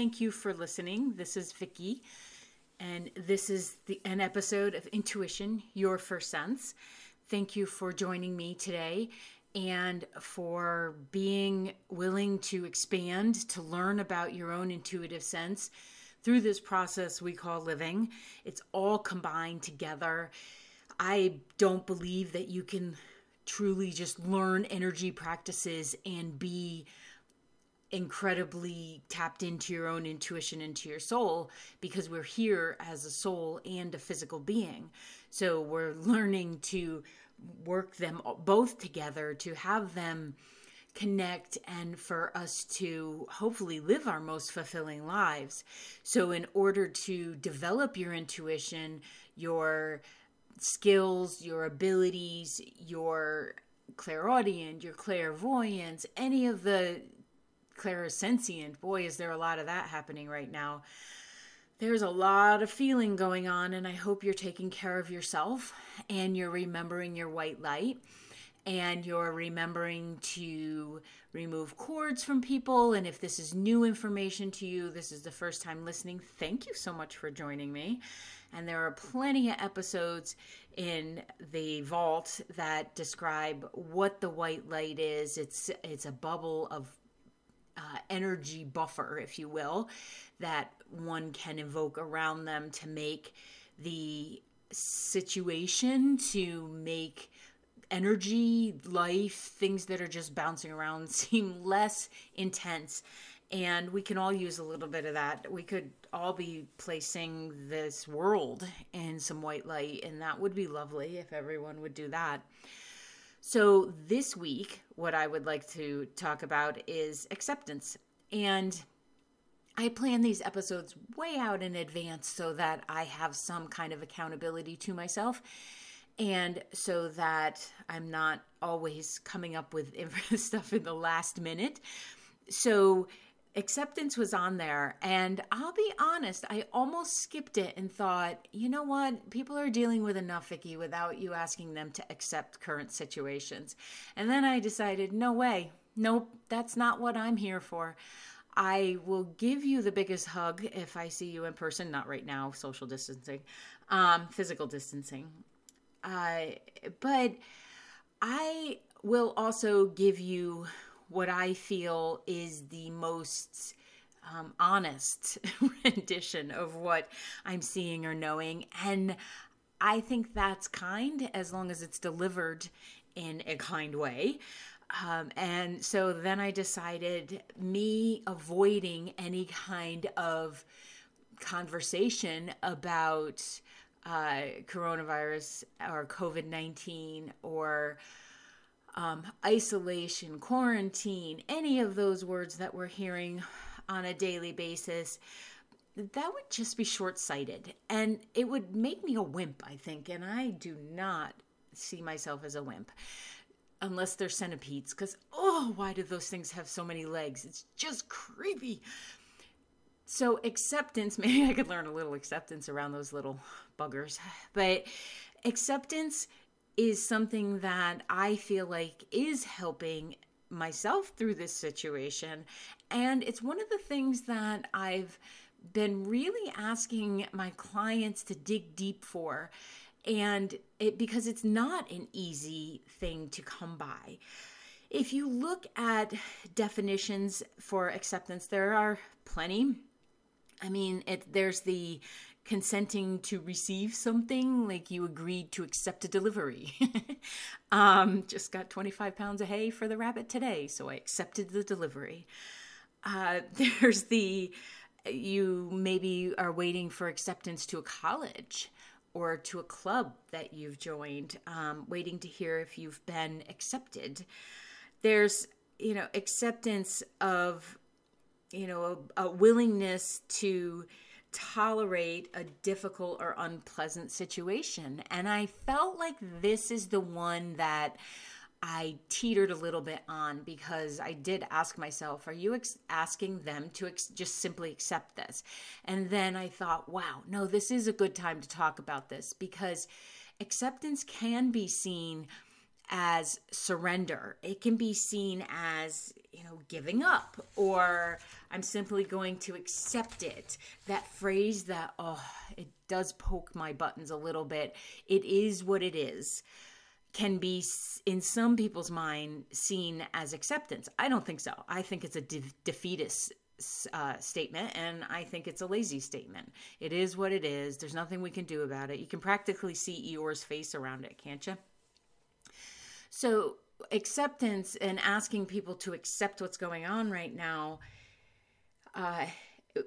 thank you for listening. This is Vicki, and this is the, an episode of Intuition, Your First Sense. Thank you for joining me today and for being willing to expand, to learn about your own intuitive sense through this process we call living. It's all combined together. I don't believe that you can truly just learn energy practices and be incredibly tapped into your own intuition into your soul because we're here as a soul and a physical being. So we're learning to work them both together to have them connect and for us to hopefully live our most fulfilling lives. So in order to develop your intuition your skills your abilities your clairaudient your clairvoyance any of the clairsentient. Boy, is there a lot of that happening right now. There's a lot of feeling going on, and I hope you're taking care of yourself and you're remembering your white light and you're remembering to remove cords from people. And if this is new information to you, this is the first time listening, thank you so much for joining me. And there are plenty of episodes in the vault that describe what the white light is. It's it's a bubble of uh, energy buffer, if you will, that one can invoke around them to make the situation, to make energy, life, things that are just bouncing around seem less intense. And we can all use a little bit of that. We could all be placing this world in some white light, and that would be lovely if everyone would do that. So, this week, what I would like to talk about is acceptance. And I plan these episodes way out in advance so that I have some kind of accountability to myself and so that I'm not always coming up with stuff in the last minute. So, acceptance was on there and i'll be honest i almost skipped it and thought you know what? People are dealing with enough Vicki without you asking them to accept current situations. And then i decided no way. Nope that's not what i'm here for. I will give you the biggest hug if i see you in person not right now social distancing um, physical distancing. Uh, but i will also give you what I feel is the most um, honest rendition of what I'm seeing or knowing. And I think that's kind as long as it's delivered in a kind way. Um, and so then I decided me avoiding any kind of conversation about uh, coronavirus or COVID 19 or um, isolation, quarantine, any of those words that we're hearing on a daily basis, that would just be short sighted. And it would make me a wimp, I think. And I do not see myself as a wimp unless they're centipedes. Because, oh, why do those things have so many legs? It's just creepy. So, acceptance, maybe I could learn a little acceptance around those little buggers. But acceptance is something that I feel like is helping myself through this situation. And it's one of the things that I've been really asking my clients to dig deep for. And it because it's not an easy thing to come by. If you look at definitions for acceptance, there are plenty. I mean, it, there's the consenting to receive something, like you agreed to accept a delivery. um, just got 25 pounds of hay for the rabbit today, so I accepted the delivery. Uh, there's the you maybe are waiting for acceptance to a college or to a club that you've joined, um, waiting to hear if you've been accepted. There's, you know, acceptance of, you know, a, a willingness to tolerate a difficult or unpleasant situation. And I felt like this is the one that I teetered a little bit on because I did ask myself, are you ex- asking them to ex- just simply accept this? And then I thought, wow, no, this is a good time to talk about this because acceptance can be seen as surrender. It can be seen as, you know, giving up or I'm simply going to accept it. That phrase that, oh, it does poke my buttons a little bit. It is what it is can be in some people's mind seen as acceptance. I don't think so. I think it's a de- defeatist uh, statement, and I think it's a lazy statement. It is what it is. There's nothing we can do about it. You can practically see Eeyore's face around it, can't you? So, acceptance and asking people to accept what's going on right now. Uh,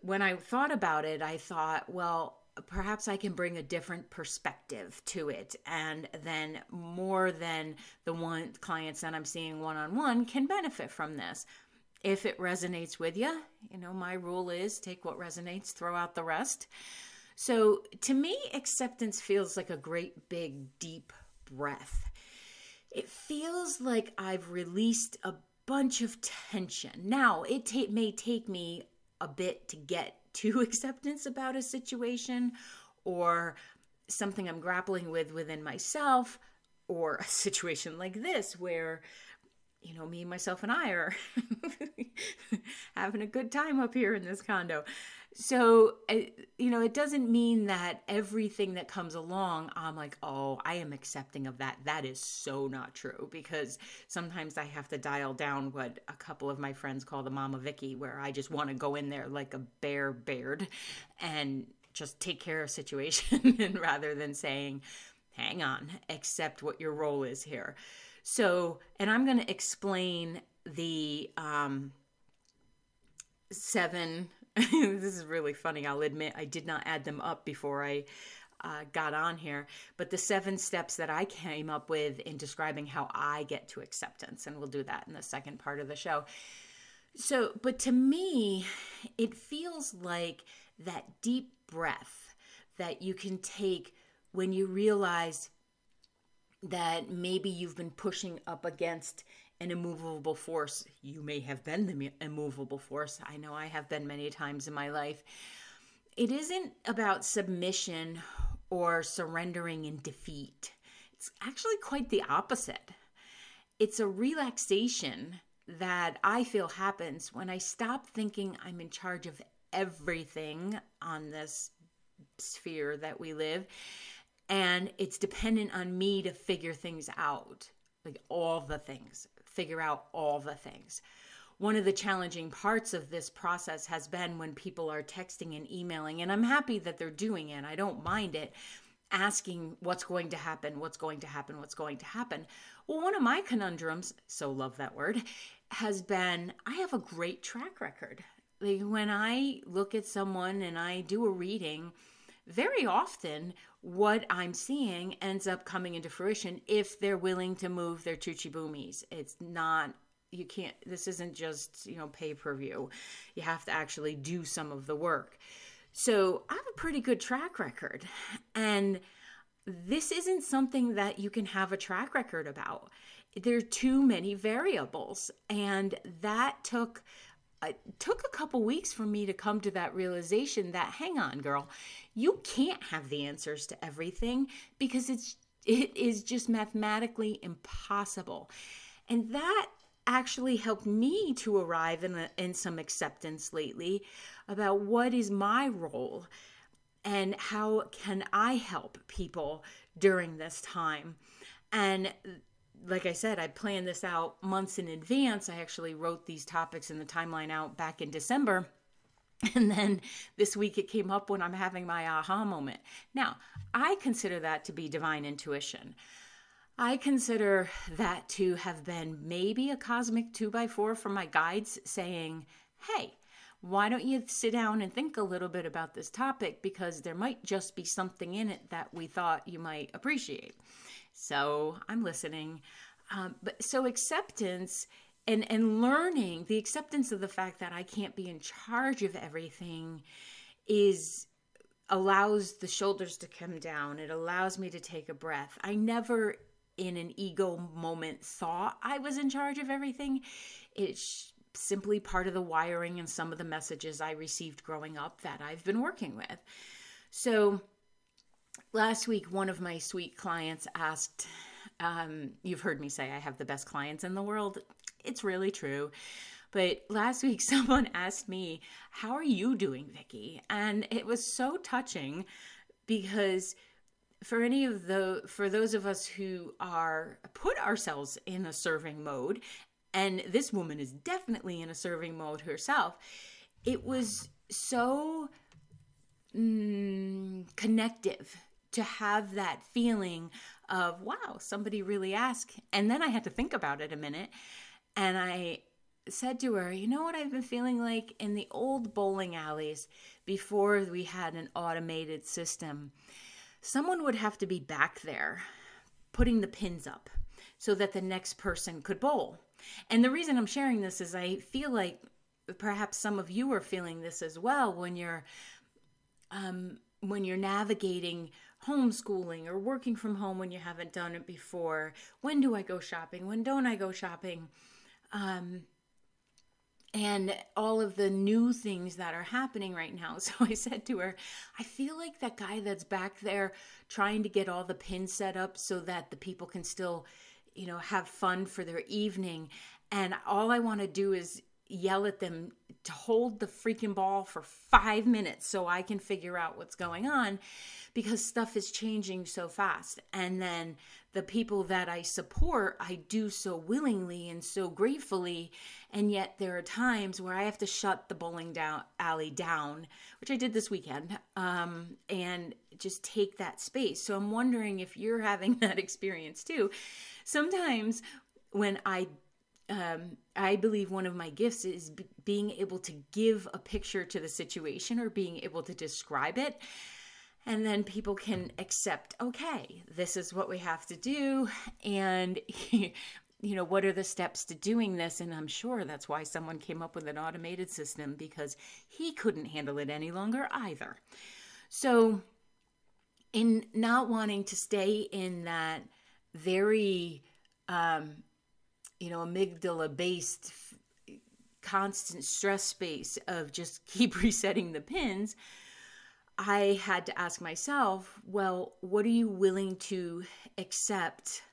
when I thought about it, I thought, well, perhaps I can bring a different perspective to it. And then more than the one clients that I'm seeing one on one can benefit from this. If it resonates with you, you know, my rule is take what resonates, throw out the rest. So to me, acceptance feels like a great big deep breath. It feels like I've released a bunch of tension. Now, it may take me a bit to get to acceptance about a situation or something I'm grappling with within myself or a situation like this where you know me myself and I are having a good time up here in this condo so, you know, it doesn't mean that everything that comes along, I'm like, oh, I am accepting of that. That is so not true because sometimes I have to dial down what a couple of my friends call the Mama Vicki, where I just want to go in there like a bear bared and just take care of situation and rather than saying, hang on, accept what your role is here. So, and I'm going to explain the um, seven this is really funny. I'll admit I did not add them up before I uh, got on here, but the seven steps that I came up with in describing how I get to acceptance, and we'll do that in the second part of the show. So, but to me, it feels like that deep breath that you can take when you realize that maybe you've been pushing up against an immovable force. You may have been the immovable force. I know I have been many times in my life. It isn't about submission or surrendering in defeat. It's actually quite the opposite. It's a relaxation that I feel happens when I stop thinking I'm in charge of everything on this sphere that we live and it's dependent on me to figure things out like all the things figure out all the things. One of the challenging parts of this process has been when people are texting and emailing, and I'm happy that they're doing it. I don't mind it, asking what's going to happen, what's going to happen, what's going to happen. Well, one of my conundrums, so love that word, has been I have a great track record. Like when I look at someone and I do a reading, very often what I'm seeing ends up coming into fruition if they're willing to move their chuchi boomies. It's not you can't this isn't just, you know, pay per view. You have to actually do some of the work. So, I have a pretty good track record. And this isn't something that you can have a track record about. There are too many variables and that took it took a couple weeks for me to come to that realization that hang on girl you can't have the answers to everything because it's it is just mathematically impossible. And that actually helped me to arrive in, a, in some acceptance lately about what is my role and how can i help people during this time. And like I said, I planned this out months in advance. I actually wrote these topics in the timeline out back in December. And then this week it came up when I'm having my aha moment. Now, I consider that to be divine intuition. I consider that to have been maybe a cosmic two by four from my guides saying, hey, why don't you sit down and think a little bit about this topic because there might just be something in it that we thought you might appreciate. So I'm listening. Um, but so acceptance and and learning the acceptance of the fact that I can't be in charge of everything is allows the shoulders to come down. It allows me to take a breath. I never in an ego moment thought I was in charge of everything. It's simply part of the wiring and some of the messages I received growing up that I've been working with. So last week, one of my sweet clients asked Um, you've heard me say I have the best clients in the world. It's really true. But last week, someone asked me, How are you doing, Vicki? And it was so touching because for any of the for those of us who are put ourselves in a serving mode and this woman is definitely in a serving mode herself it was so mm, connective to have that feeling of wow somebody really asked and then i had to think about it a minute and i said to her, You know what I've been feeling like in the old bowling alleys before we had an automated system? Someone would have to be back there putting the pins up so that the next person could bowl. And the reason I'm sharing this is I feel like perhaps some of you are feeling this as well when you're um, when you're navigating homeschooling or working from home when you haven't done it before. When do I go shopping? When don't I go shopping? Um, and all of the new things that are happening right now. So I said to her, I feel like that guy that's back there trying to get all the pins set up so that the people can still, you know, have fun for their evening. And all I want to do is yell at them to hold the freaking ball for five minutes so I can figure out what's going on because stuff is changing so fast. And then the people that I support, I do so willingly and so gratefully. And yet there are times where I have to shut the bowling down alley down, which I did this weekend, um, and just take that space. So I'm wondering if you're having that experience too. Sometimes when I um, I believe one of my gifts is b- being able to give a picture to the situation or being able to describe it. And then people can accept okay this is what we have to do. And you know what are the steps to doing this? And i'm sure that's why someone came up with an automated system because he couldn't handle it any longer either. So in not wanting to stay in that very um you know amygdala based constant stress space of just keep resetting the pins I had to ask myself, well, what are you willing to accept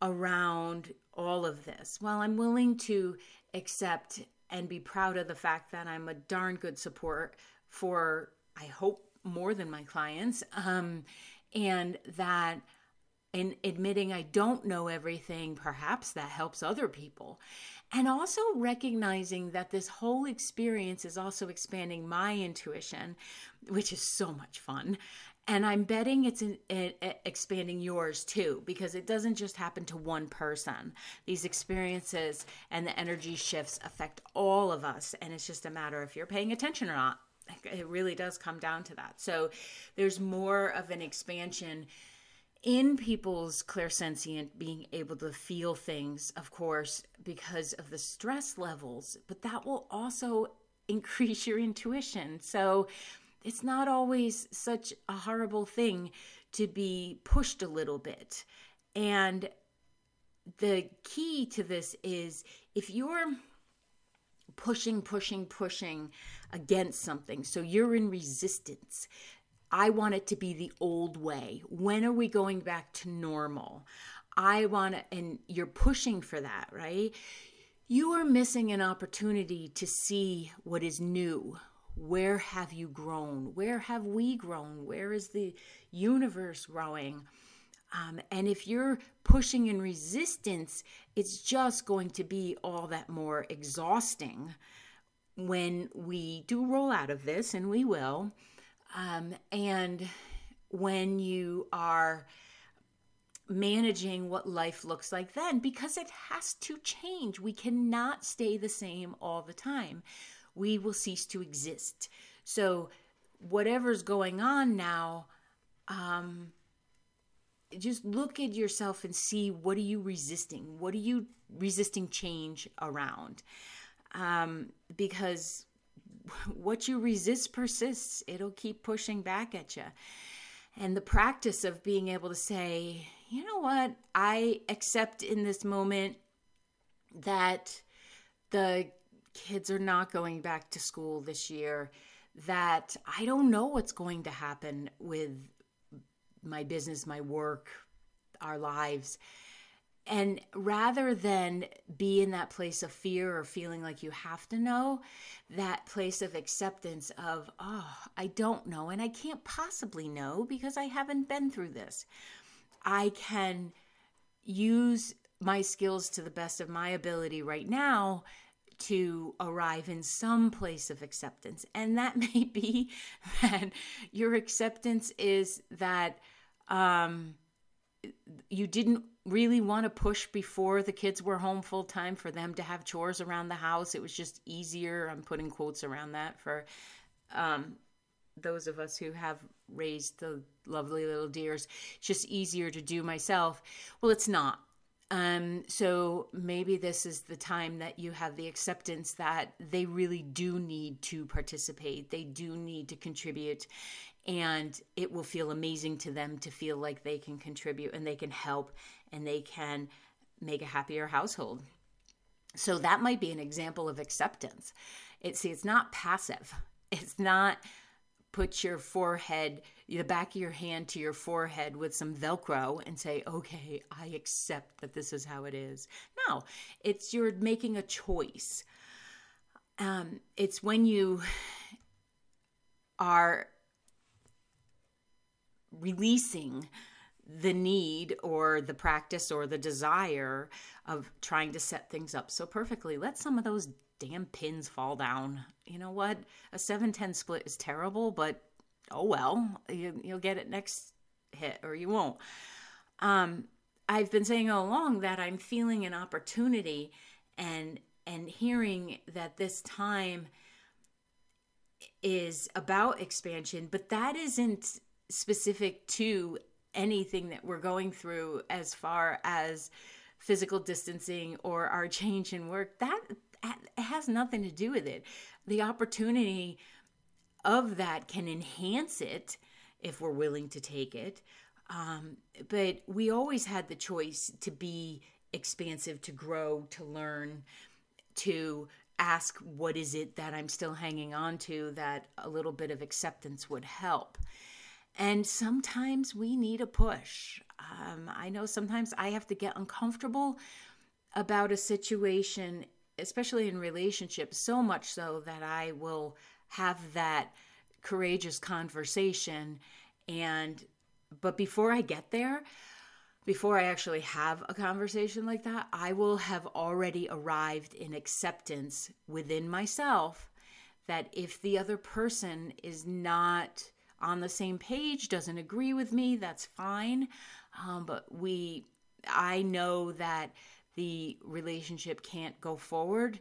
around all of this? Well, I'm willing to accept and be proud of the fact that I'm a darn good support for, I hope, more than my clients. Um, and that in admitting I don't know everything, perhaps that helps other people. And also recognizing that this whole experience is also expanding my intuition, which is so much fun. And I'm betting it's in expanding yours too, because it doesn't just happen to one person. These experiences and the energy shifts affect all of us. And it's just a matter if you're paying attention or not. It really does come down to that. So there's more of an expansion in people's clairsentient being able to feel things, of course, because of the stress levels, but that will also increase your intuition. So it's not always such a horrible thing to be pushed a little bit. And the key to this is if you're pushing, pushing, pushing against something, so you're in resistance, I want it to be the old way. When are we going back to normal? I want to, and you're pushing for that, right? You are missing an opportunity to see what is new. Where have you grown? Where have we grown? Where is the universe growing? Um, and if you're pushing in resistance, it's just going to be all that more exhausting when we do roll out of this, and we will. Um, and when you are managing what life looks like then, because it has to change. We cannot stay the same all the time. We will cease to exist. So, whatever's going on now, um, just look at yourself and see what are you resisting? What are you resisting change around? Um, because what you resist persists, it'll keep pushing back at you. And the practice of being able to say, you know what, I accept in this moment that the kids are not going back to school this year, that I don't know what's going to happen with my business, my work, our lives. And rather than be in that place of fear or feeling like you have to know, that place of acceptance of, oh, I don't know and I can't possibly know because I haven't been through this. I can use my skills to the best of my ability right now to arrive in some place of acceptance. And that may be that your acceptance is that um, you didn't really want to push before the kids were home full time for them to have chores around the house. It was just easier. I'm putting quotes around that for um, those of us who have raised the lovely little deers. It's just easier to do myself. Well, it's not. Um, so maybe this is the time that you have the acceptance that they really do need to participate. They do need to contribute and it will feel amazing to them to feel like they can contribute and they can help and they can make a happier household. So that might be an example of acceptance. It see it's not passive. It's not put your forehead, the back of your hand to your forehead with some Velcro and say, okay, I accept that this is how it is. No, it's you're making a choice. Um, it's when you are releasing the need or the practice or the desire of trying to set things up so perfectly. Let some of those damn pins fall down. You know what? A 710 split is terrible, but oh well. You, will get it next hit or you won't. Um, I've been saying all along that I'm feeling an opportunity and and hearing that this time is about expansion, but that isn't specific to anything that we're going through as far as physical distancing or our change in work that has nothing to do with it. The opportunity of that can enhance it if we're willing to take it. Um, but we always had the choice to be expansive to grow to learn to ask what is it that i'm still hanging on to that a little bit of acceptance would help and sometimes we need a push. Um, I know sometimes I have to get uncomfortable about a situation, especially in relationships, so much so that I will have that courageous conversation. And, but before I get there, before I actually have a conversation like that, I will have already arrived in acceptance within myself that if the other person is not on the same page, doesn't agree with me, that's fine. Um, but we, I know that the relationship can't go forward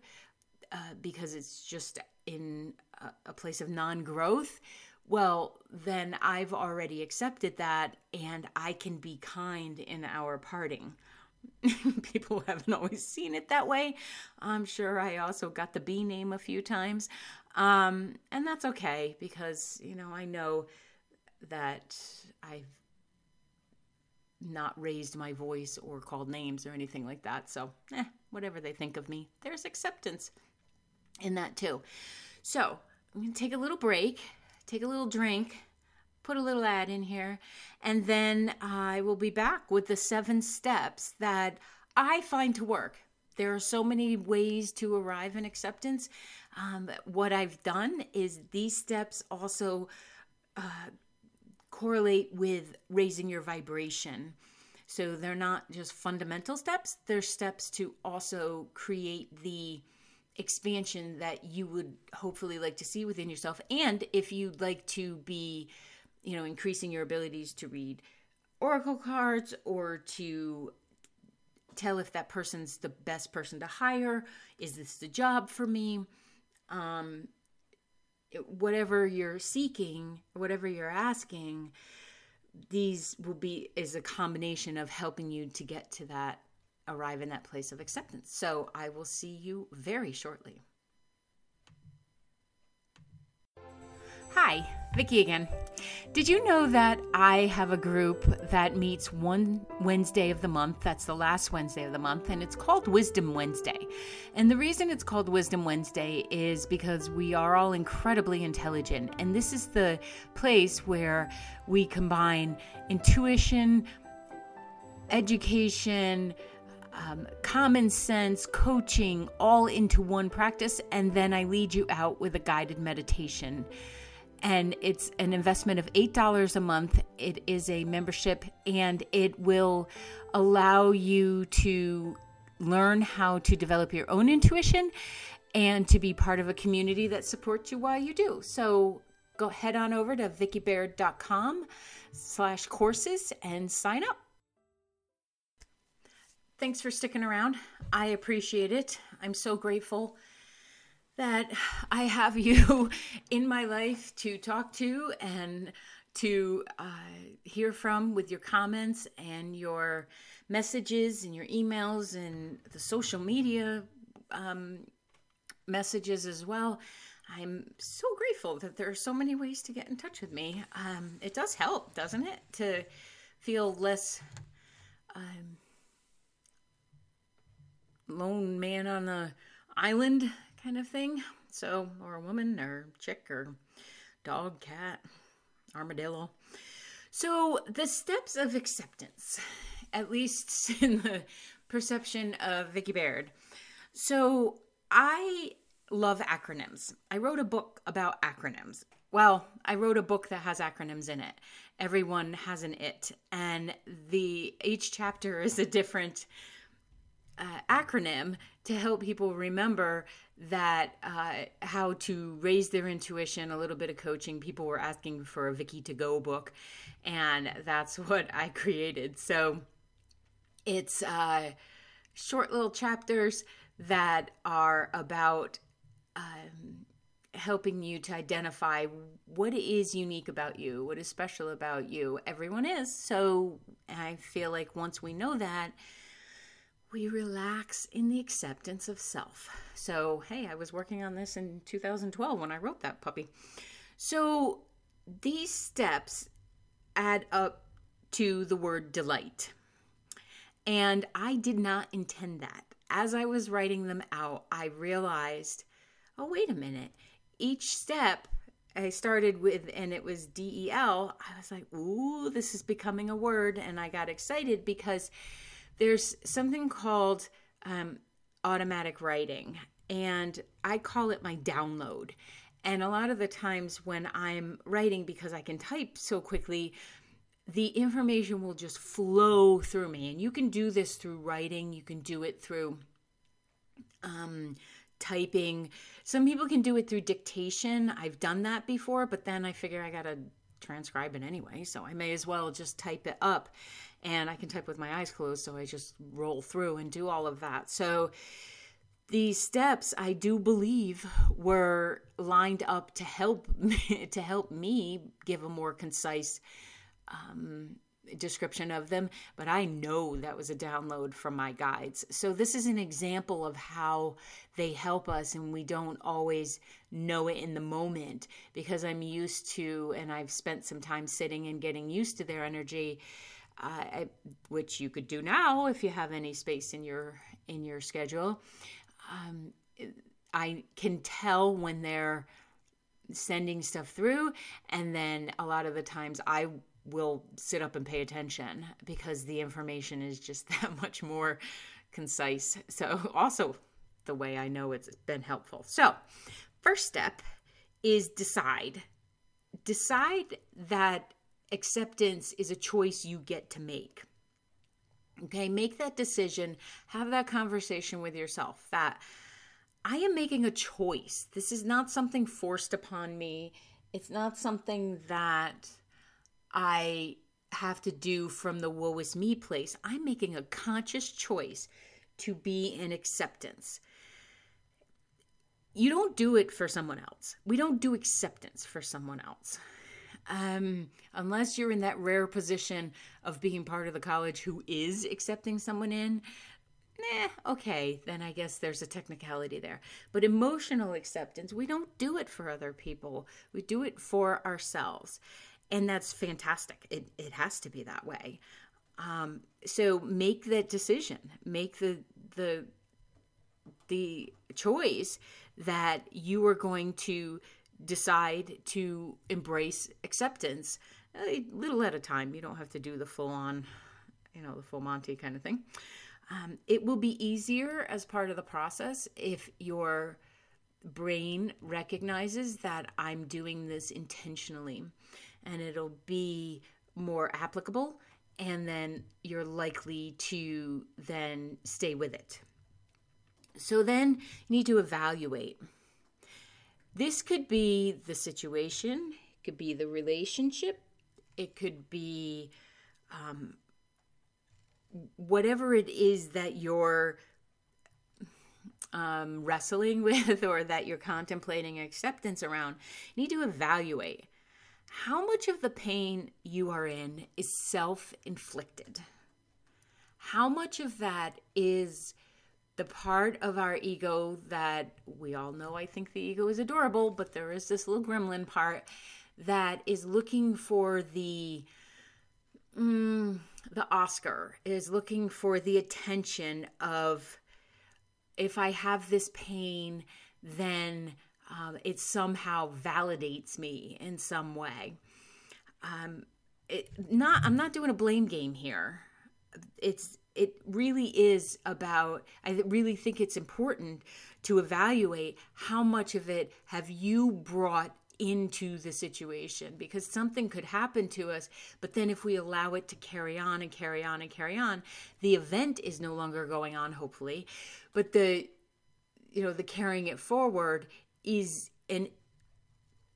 uh, because it's just in a, a place of non growth. Well, then I've already accepted that and I can be kind in our parting. People haven't always seen it that way. I'm sure I also got the B name a few times. Um, and that's okay because, you know, I know that I've not raised my voice or called names or anything like that. So, eh, whatever they think of me, there's acceptance in that too. So, I'm going to take a little break, take a little drink, put a little ad in here, and then I will be back with the seven steps that I find to work. There are so many ways to arrive in acceptance. Um, what I've done is these steps also uh, correlate with raising your vibration. So they're not just fundamental steps, they're steps to also create the expansion that you would hopefully like to see within yourself. And if you'd like to be, you know, increasing your abilities to read oracle cards or to tell if that person's the best person to hire, is this the job for me? Um, whatever you're seeking, whatever you're asking, these will be is a combination of helping you to get to that arrive in that place of acceptance. So I will see you very shortly. Hi, Vicki again. Did you know that I have a group that meets one Wednesday of the month? That's the last Wednesday of the month, and it's called Wisdom Wednesday. And the reason it's called Wisdom Wednesday is because we are all incredibly intelligent, and this is the place where we combine intuition, education, um, common sense, coaching, all into one practice. And then I lead you out with a guided meditation. And it's an investment of $8 a month. It is a membership and it will allow you to learn how to develop your own intuition and to be part of a community that supports you while you do. So go head on over to vickibaird.com slash courses and sign up. Thanks for sticking around. I appreciate it. I'm so grateful that I have you in my life to talk to and to uh, hear from with your comments and your messages and your emails and the social media um, messages as well. I'm so grateful that there are so many ways to get in touch with me. Um, it does help, doesn't it, to feel less um, lone man on the island kind of thing. So, or a woman or chick or dog, cat, armadillo. So, the steps of acceptance, at least in the perception of Vicki Baird. So, I love acronyms. I wrote a book about acronyms. Well, I wrote a book that has acronyms in it. Everyone has an it, and the each chapter is a different uh, acronym to help people remember that uh, how to raise their intuition, a little bit of coaching. People were asking for a Vicki to go book, and that's what I created. So it's uh, short little chapters that are about um, helping you to identify what is unique about you, what is special about you. Everyone is. So I feel like once we know that, we relax in the acceptance of self. So, hey, I was working on this in 2012 when I wrote that puppy. So, these steps add up to the word delight. And I did not intend that. As I was writing them out, I realized, oh, wait a minute. Each step I started with, and it was D E L. I was like, ooh, this is becoming a word. And I got excited because there's something called um, automatic writing, and I call it my download. And a lot of the times when I'm writing, because I can type so quickly, the information will just flow through me. And you can do this through writing, you can do it through um, typing. Some people can do it through dictation. I've done that before, but then I figure I got to transcribe it anyway, so I may as well just type it up and I can type with my eyes closed, so I just roll through and do all of that. So these steps I do believe were lined up to help to help me give a more concise um, description of them, but I know that was a download from my guides. So this is an example of how they help us and we don't always know it in the moment because I'm used to and I've spent some time sitting and getting used to their energy which you could do now if you have any space in your in your schedule. Um, I can tell when they're sending stuff through, and then a lot of the times I will sit up and pay attention because the information is just that much more concise. So, also the way I know it's been helpful. So, first step is decide. Decide that acceptance is a choice you get to make. Okay, make that decision, have that conversation with yourself that I am making a choice. This is not something forced upon me. It's not something that I have to do from the woe is me place. I'm making a conscious choice to be in acceptance. You don't do it for someone else. We don't do acceptance for someone else um, unless you're in that rare position of being part of the college who is accepting someone in, nah, okay, then I guess there's a technicality there. But emotional acceptance, we don't do it for other people, we do it for ourselves. And that's fantastic. It, it has to be that way. Um, so make that decision, make the, the, the choice that you are going to decide to embrace acceptance a little at a time. You don't have to do the full on you know, the full Monty kind of thing. Um, it will be easier as part of the process if your brain recognizes that I'm doing this intentionally and it'll be more applicable and then you're likely to then stay with it. So then you need to evaluate. This could be the situation, it could be the relationship, it could be um, whatever it is that you're um, wrestling with or that you're contemplating acceptance around, you need to evaluate how much of the pain you are in is self inflicted. How much of that is the part of our ego that we all know I think the ego is adorable, but there is this little gremlin part that is looking for the mm, the Oscar is looking for the attention of if I have this pain, then um, it somehow validates me in some way. Um, it, not I'm not doing a blame game here. It's it really is about I really think it's important to evaluate how much of it have you brought into the situation because something could happen to us. But then, if we allow it to carry on and carry on and carry on, the event is no longer going on, hopefully. But the, you know, the carrying it forward is an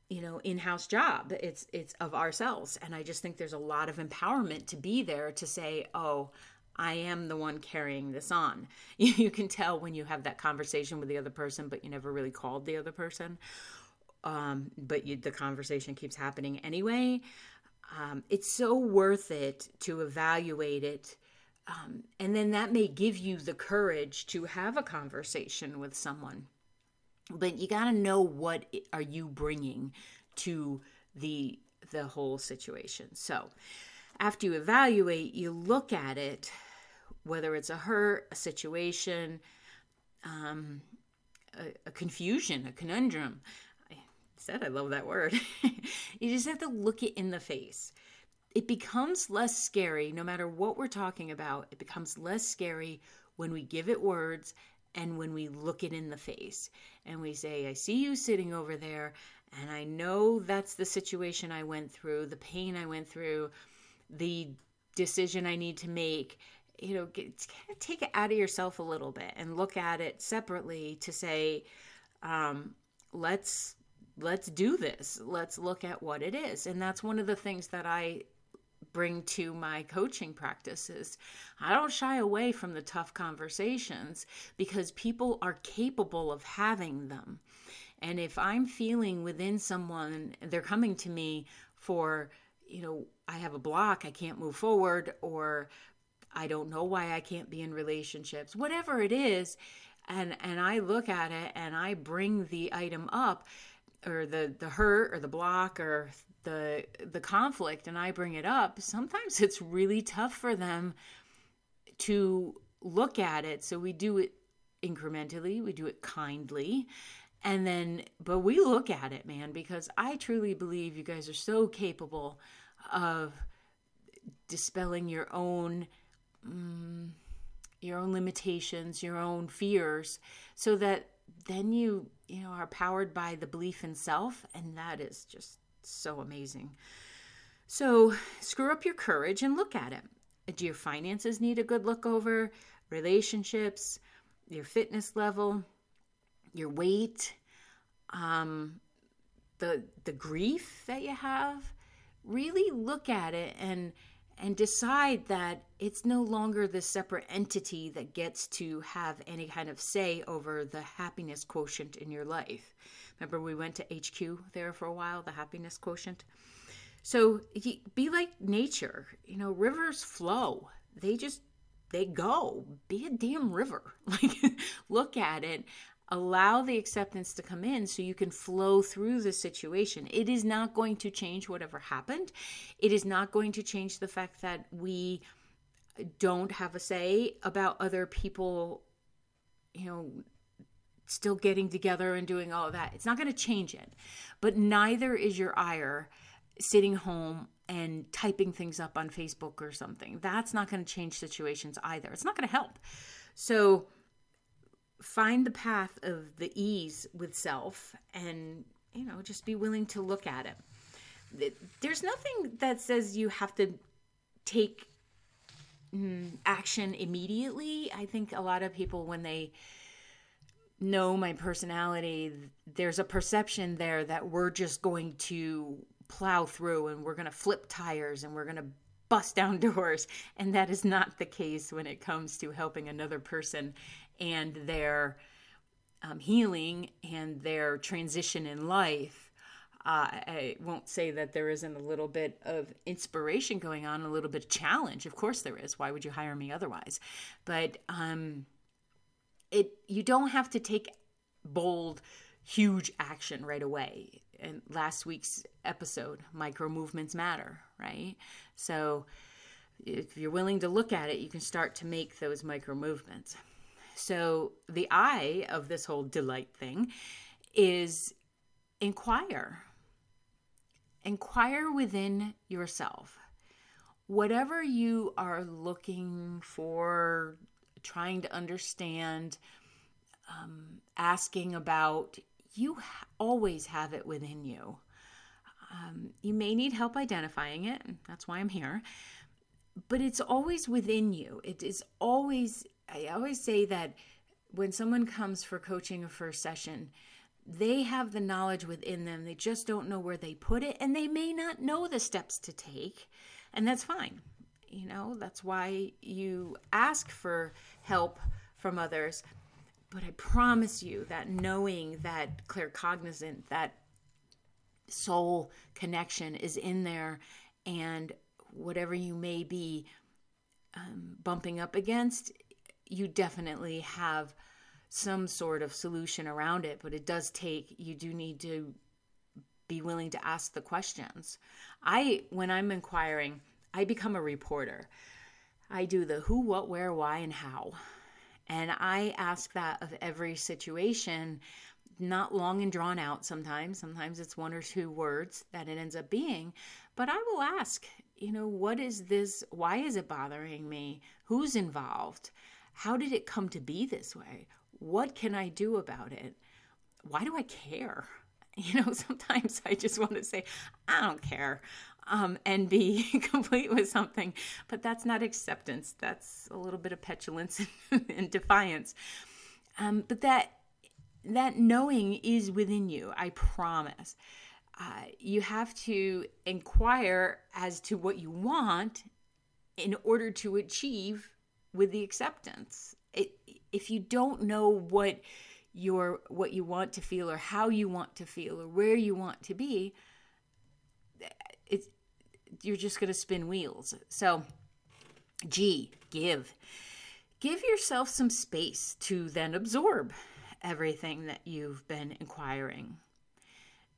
you know in-house job it's it's of ourselves and i just think there's a lot of empowerment to be there to say oh i am the one carrying this on you can tell when you have that conversation with the other person but you never really called the other person um, but you, the conversation keeps happening anyway. Um, it's so worth it to evaluate it. Um, and then that may give you the courage to have a conversation with someone. But you got to know what are you bringing to the the whole situation. So, after you evaluate, you look at it, whether it's a hurt, a situation, um, a, a confusion, a conundrum, I said I love that word. you just have to look it in the face. It becomes less scary no matter what we're talking about. It becomes less scary when we give it words and when we look it in the face and we say, I see you sitting over there, and I know that's the situation I went through, the pain I went through, the decision I need to make. You know, get, take it out of yourself a little bit and look at it separately to say, um, let's let's do this. Let's look at what it is. And that's one of the things that I bring to my coaching practices. I don't shy away from the tough conversations because people are capable of having them. And if I'm feeling within someone, they're coming to me for, you know, I have a block, I can't move forward, or I don't know why I can't be in relationships, whatever it is, and and I look at it and I bring the item up, or the the hurt or the block or the the conflict and I bring it up, sometimes it's really tough for them to look at it. So we do it incrementally, we do it kindly. And then but we look at it, man, because I truly believe you guys are so capable of dispelling your own um, your own limitations, your own fears so that then you you know are powered by the belief in self and that is just so amazing. So screw up your courage and look at it. Do your finances need a good look over? Relationships your fitness level your weight um, the the grief that you have. Really look at it and and decide that it's no longer this separate entity that gets to have any kind of say over the happiness quotient in your life. Remember, we went to HQ there for a while, the happiness quotient. So be like nature. You know, rivers flow. They just they go. Be a damn river. Like look at it allow the acceptance to come in so you can flow through the situation. It is not going to change whatever happened. It is not going to change the fact that we don't have a say about other people, you know, still getting together and doing all of that. It's not going to change it. But neither is your ire sitting home and typing things up on Facebook or something. That's not going to change situations either. It's not going to help. So find the path of the ease with self and, you know, just be willing to look at it. There's nothing that says you have to take mm, action immediately. I think a lot of people, when they know my personality, there's a perception there that we're just going to plow through and we're going to flip tires and we're going to bust down doors. And that is not the case when it comes to helping another person and their um, healing and their transition in life. Uh, I won't say that there isn't a little bit of inspiration going on, a little bit of challenge. Of course there is. Why would you hire me otherwise? But um, it you don't have to take bold, huge action right away in last week's episode, micro movements matter, right? So if you're willing to look at it, you can start to make those micro movements. So the I of this whole delight thing is inquire. Inquire within yourself. Whatever you are looking for, trying to understand, um, asking about, you always have it within you. Um, you may need help identifying it. That's why I'm here. But it's always within you. It is always, I always say that when someone comes for coaching a first session, they have the knowledge within them. They just don't know where they put it, and they may not know the steps to take. And that's fine. You know, that's why you ask for help from others but I promise you that knowing that claircognizant, that soul connection is in there, and whatever you may be um, bumping up against, you definitely have some sort of solution around it. But it does take, you do need to be willing to ask the questions. I, when I'm inquiring, I become a reporter. I do the who, what, where, why, and how. And I ask that of every situation, not long and drawn out sometimes. Sometimes it's one or two words that it ends up being. But I will ask, you know, what is this? Why is it bothering me? Who's involved? How did it come to be this way? What can I do about it? Why do I care? You know, sometimes I just want to say, I don't care um, and be complete with something. But that's not acceptance. That's a little bit of petulance and defiance. Um, but that that knowing is within you. I promise. Uh, you have to inquire as to what you want in order to achieve with the acceptance. It, if you don't know what your what you want to feel or how you want to feel or where you want to be, it's you're just going to spin wheels. So, G, give. Give yourself some space to then absorb everything that you've been inquiring.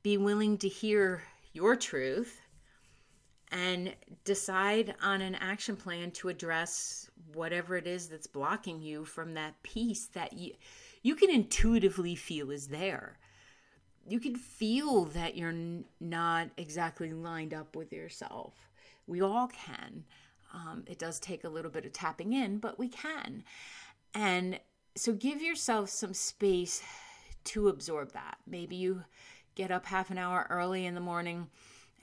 Be willing to hear your truth and decide on an action plan to address whatever it is that's blocking you from that peace that you you can intuitively feel is there you can feel that you're not exactly lined up with yourself. We all can. Um, it does take a little bit of tapping in, but we can. And so give yourself some space to absorb that. Maybe you get up half an hour early in the morning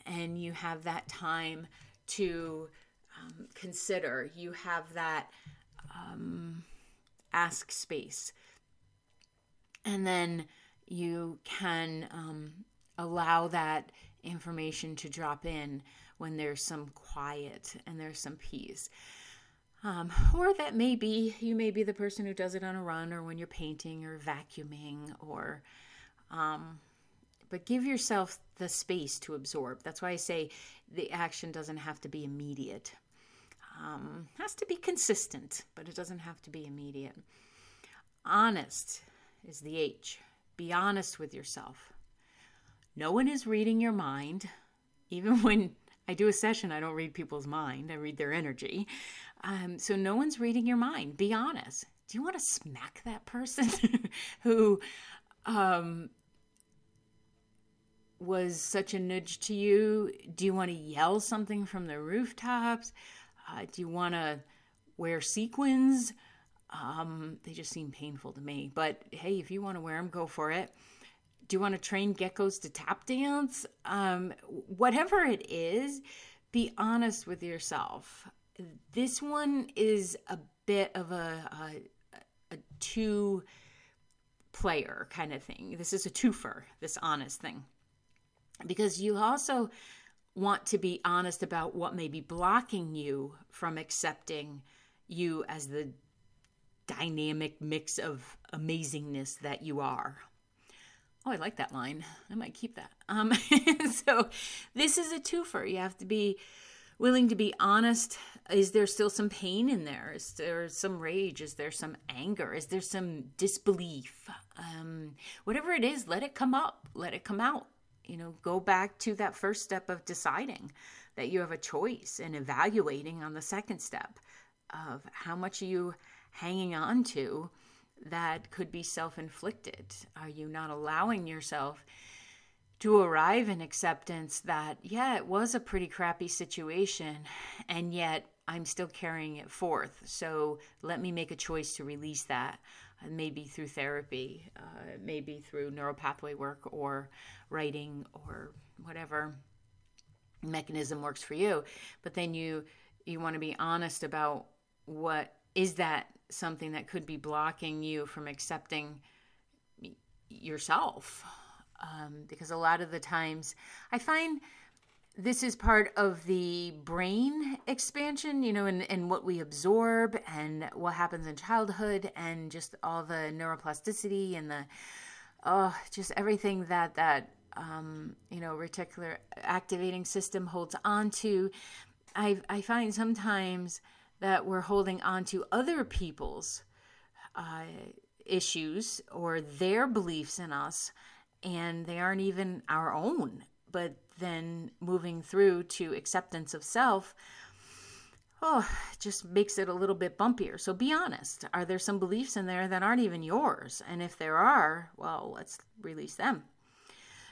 and you have that time to um, consider. You have that um, ask space. And then you can um, allow that information to drop in when there's some quiet and there's some peace. Um, or that may be you may be the person who does it on a run or when you're painting or vacuuming or um, but give yourself the space to absorb that's why i say the action doesn't have to be immediate um, has to be consistent but it doesn't have to be immediate honest is the h be honest with yourself. No one is reading your mind. Even when I do a session, I don't read people's mind, I read their energy. Um, so no one's reading your mind. Be honest. Do you want to smack that person who um, was such a nudge to you? Do you want to yell something from the rooftops? Uh, do you want to wear sequins? Um, they just seem painful to me. But hey, if you want to wear them, go for it. Do you want to train geckos to tap dance? Um, whatever it is, be honest with yourself. This one is a bit of a, a, a two player kind of thing. This is a twofer, this honest thing. Because you also want to be honest about what may be blocking you from accepting you as the dynamic mix of amazingness that you are. Oh, I like that line. I might keep that. Um, so, this is a twofer. You have to be willing to be honest. Is there still some pain in there? Is there some rage? Is there some anger? Is there some disbelief? Um, whatever it is, let it come up, let it come out. You know, go back to that first step of deciding that you have a choice and evaluating on the second step of how much are you hanging on to that could be self inflicted? Are you not allowing yourself to arrive in acceptance that, yeah, it was a pretty crappy situation, and yet I'm still carrying it forth. So let me make a choice to release that, maybe through therapy, uh, maybe through neuropathway work or writing or whatever mechanism works for you. But then you you want to be honest about what is that something that could be blocking you from accepting yourself um, because a lot of the times I find this is part of the brain expansion, you know, and, and what we absorb and what happens in childhood and just all the neuroplasticity and the, oh, just everything that that, um, you know, reticular activating system holds on to. I, I find sometimes that we're holding on to other people's uh, issues or their beliefs in us and they aren't even our own. But then moving through to acceptance of self, oh, just makes it a little bit bumpier. So be honest. Are there some beliefs in there that aren't even yours? And if there are, well, let's release them.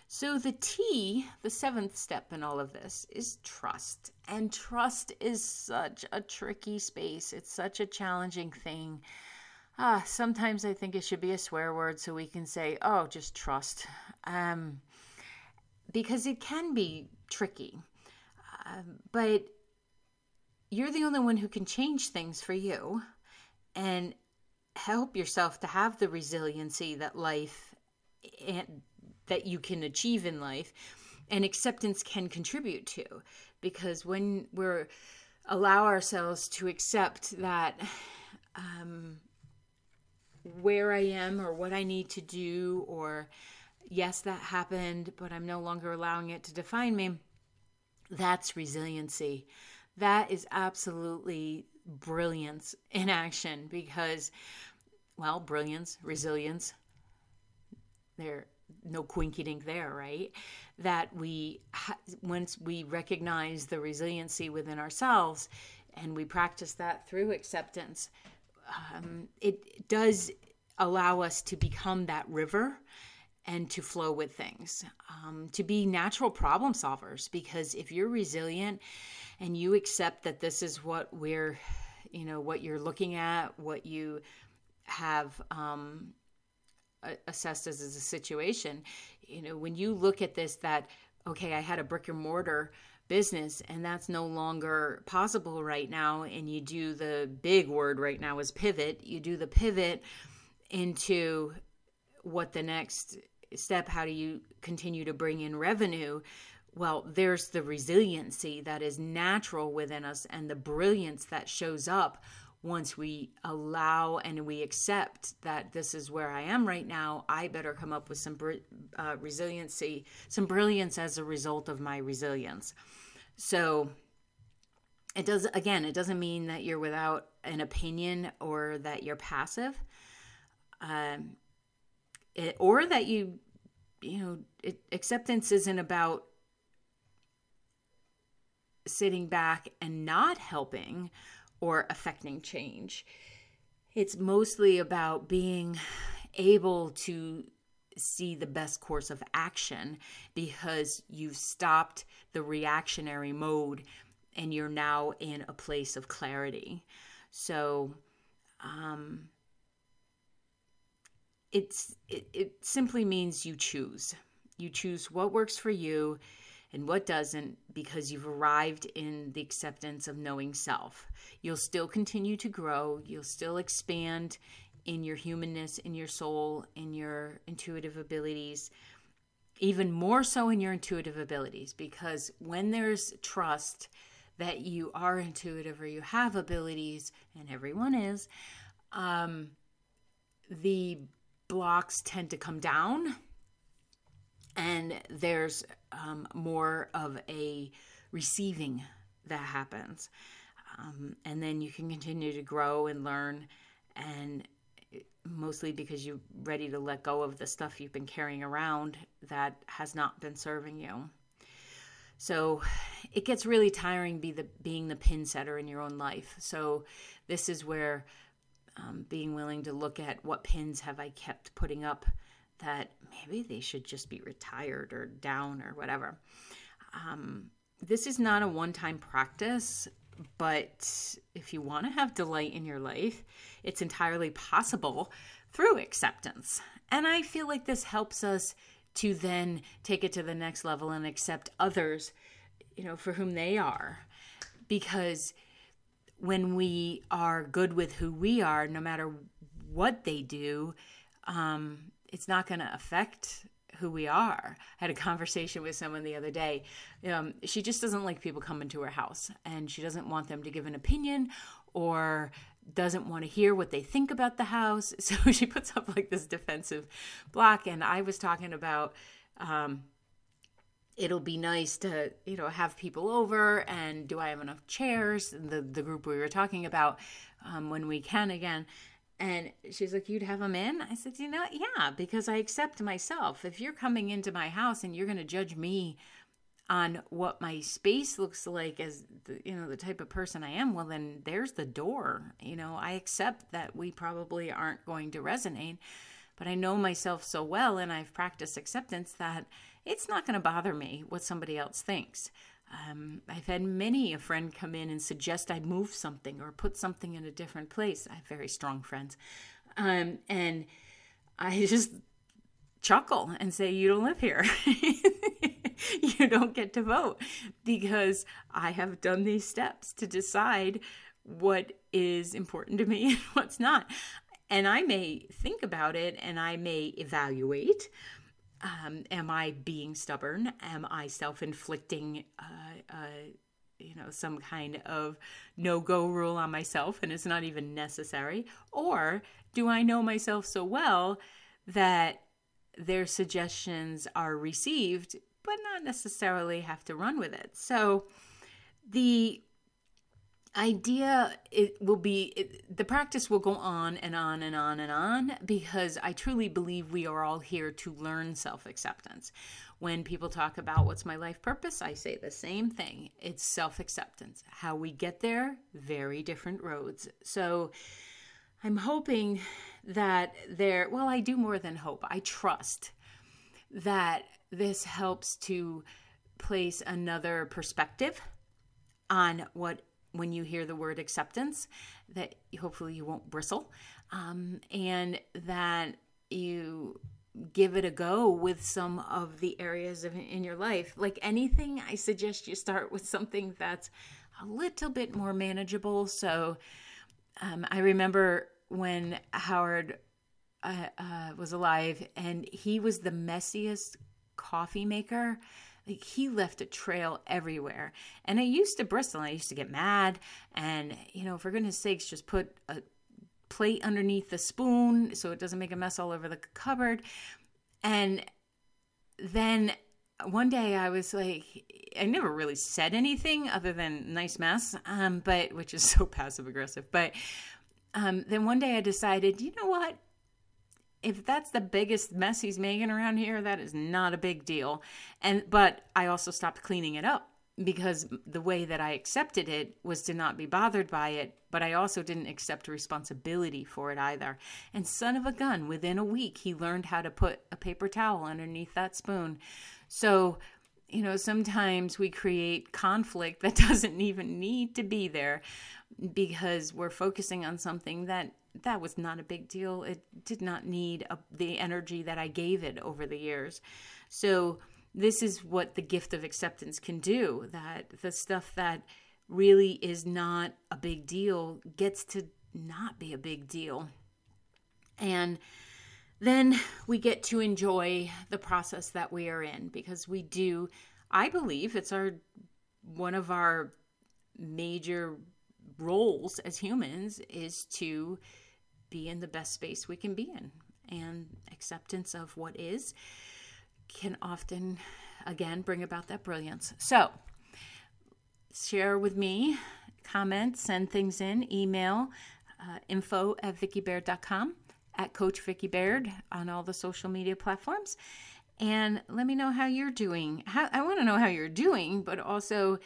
So, the T, the seventh step in all of this, is trust. And trust is such a tricky space. It's such a challenging thing Ah, sometimes I think it should be a swear word so we can say, oh, just trust. Um, because it can be tricky. Uh, but you're the only one who can change things for you and help yourself to have the resiliency that life and that you can achieve in life and acceptance can contribute to because when we're allow ourselves to accept that um, where I am or what I need to do, or yes, that happened, but I'm no longer allowing it to define me. That's resiliency. That is absolutely brilliance in action because, well, brilliance, resilience, there no quinky dink there, right? That we, once we recognize the resiliency within ourselves and we practice that through acceptance, um, it does allow us to become that river and to flow with things, um, to be natural problem solvers. Because if you're resilient and you accept that this is what we're, you know, what you're looking at, what you have um, assessed as, as a situation, you know, when you look at this, that, okay, I had a brick and mortar business and that's no longer possible right now and you do the big word right now is pivot you do the pivot into what the next step how do you continue to bring in revenue well there's the resiliency that is natural within us and the brilliance that shows up once we allow and we accept that this is where I am right now, I better come up with some uh, resiliency, some brilliance as a result of my resilience. So it does, again, it doesn't mean that you're without an opinion or that you're passive. Um, it, or that you, you know, it, acceptance isn't about sitting back and not helping or affecting change. It's mostly about being able to see the best course of action because you've stopped the reactionary mode and you're now in a place of clarity. So, um, it's it, it simply means you choose. You choose what works for you and what doesn't because you've arrived in the acceptance of knowing self. You'll still continue to grow, you'll still expand in your humanness, in your soul, in your intuitive abilities, even more so in your intuitive abilities because when there's trust that you are intuitive or you have abilities, and everyone is, um, the blocks tend to come down and there's um, more of a receiving that happens. Um, and then you can continue to grow and learn, and mostly because you're ready to let go of the stuff you've been carrying around that has not been serving you. So it gets really tiring be the, being the pin setter in your own life. So this is where um, being willing to look at what pins have I kept putting up that maybe they should just be retired or down or whatever. Um, this is not a one time practice, but if you want to have delight in your life, it's entirely possible through acceptance. And I feel like this helps us to then take it to the next level and accept others, you know, for whom they are. Because when we are good with who we are, no matter what they do, um, it's not going to affect who we are. I had a conversation with someone the other day. Um, she just doesn't like people coming to her house and she doesn't want them to give an opinion or doesn't want to hear what they think about the house. So she puts up like this defensive block. And I was talking about, um, it'll be nice to you know have people over and do i have enough chairs the the group we were talking about um, when we can again and she's like, You'd have them in? I said, You know, yeah, because I accept myself. If you're coming into my house and you're going to judge me on what my space looks like as the, you know the type of person I am well then there's the door you know I accept that we probably aren't going to resonate but I know myself so well and I've practiced acceptance that it's not going to bother me what somebody else thinks um, I've had many a friend come in and suggest I move something or put something in a different place. I have very strong friends. Um, and I just chuckle and say, You don't live here. you don't get to vote because I have done these steps to decide what is important to me and what's not. And I may think about it and I may evaluate um, am I being stubborn? Am I self inflicting, uh, uh, you know, some kind of no go rule on myself and it's not even necessary? Or do I know myself so well that their suggestions are received, but not necessarily have to run with it? So the idea it will be it, the practice will go on and on and on and on because i truly believe we are all here to learn self-acceptance. When people talk about what's my life purpose i say the same thing. It's self-acceptance. How we get there very different roads. So i'm hoping that there well i do more than hope. I trust that this helps to place another perspective on what when you hear the word acceptance, that hopefully you won't bristle, um, and that you give it a go with some of the areas of, in your life. Like anything, I suggest you start with something that's a little bit more manageable. So um, I remember when Howard uh, uh, was alive, and he was the messiest coffee maker like he left a trail everywhere. And I used to bristle. I used to get mad. And, you know, for goodness sakes, just put a plate underneath the spoon so it doesn't make a mess all over the cupboard. And then one day I was like, I never really said anything other than nice mess, um, but which is so passive aggressive. But um, then one day I decided, you know what? If that's the biggest mess he's making around here, that is not a big deal. And but I also stopped cleaning it up because the way that I accepted it was to not be bothered by it, but I also didn't accept responsibility for it either. And son of a gun, within a week, he learned how to put a paper towel underneath that spoon. So, you know, sometimes we create conflict that doesn't even need to be there because we're focusing on something that that was not a big deal. It did not need a, the energy that I gave it over the years. So, this is what the gift of acceptance can do that the stuff that really is not a big deal gets to not be a big deal. And then we get to enjoy the process that we are in because we do I believe it's our one of our major roles as humans is to be in the best space we can be in and acceptance of what is can often, again, bring about that brilliance. So, share with me, comment, send things in, email uh, info at vickibaird.com, at Coach Vicki Baird on all the social media platforms. And let me know how you're doing. How, I want to know how you're doing, but also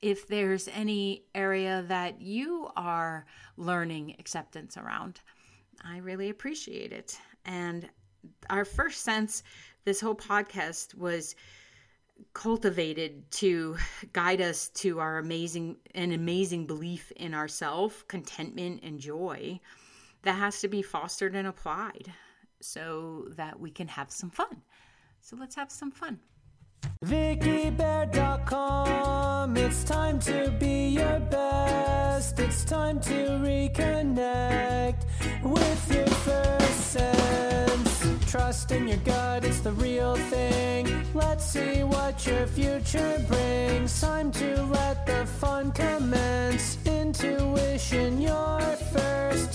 if there's any area that you are learning acceptance around. I really appreciate it. And our first sense this whole podcast was cultivated to guide us to our amazing an amazing belief in ourself, contentment and joy that has to be fostered and applied so that we can have some fun. So let's have some fun. VickiBaird.com. It's time to be your best. It's time to reconnect with your first sense. Trust in your gut, it's the real thing. Let's see what your future brings. Time to let the fun commence. Intuition, your first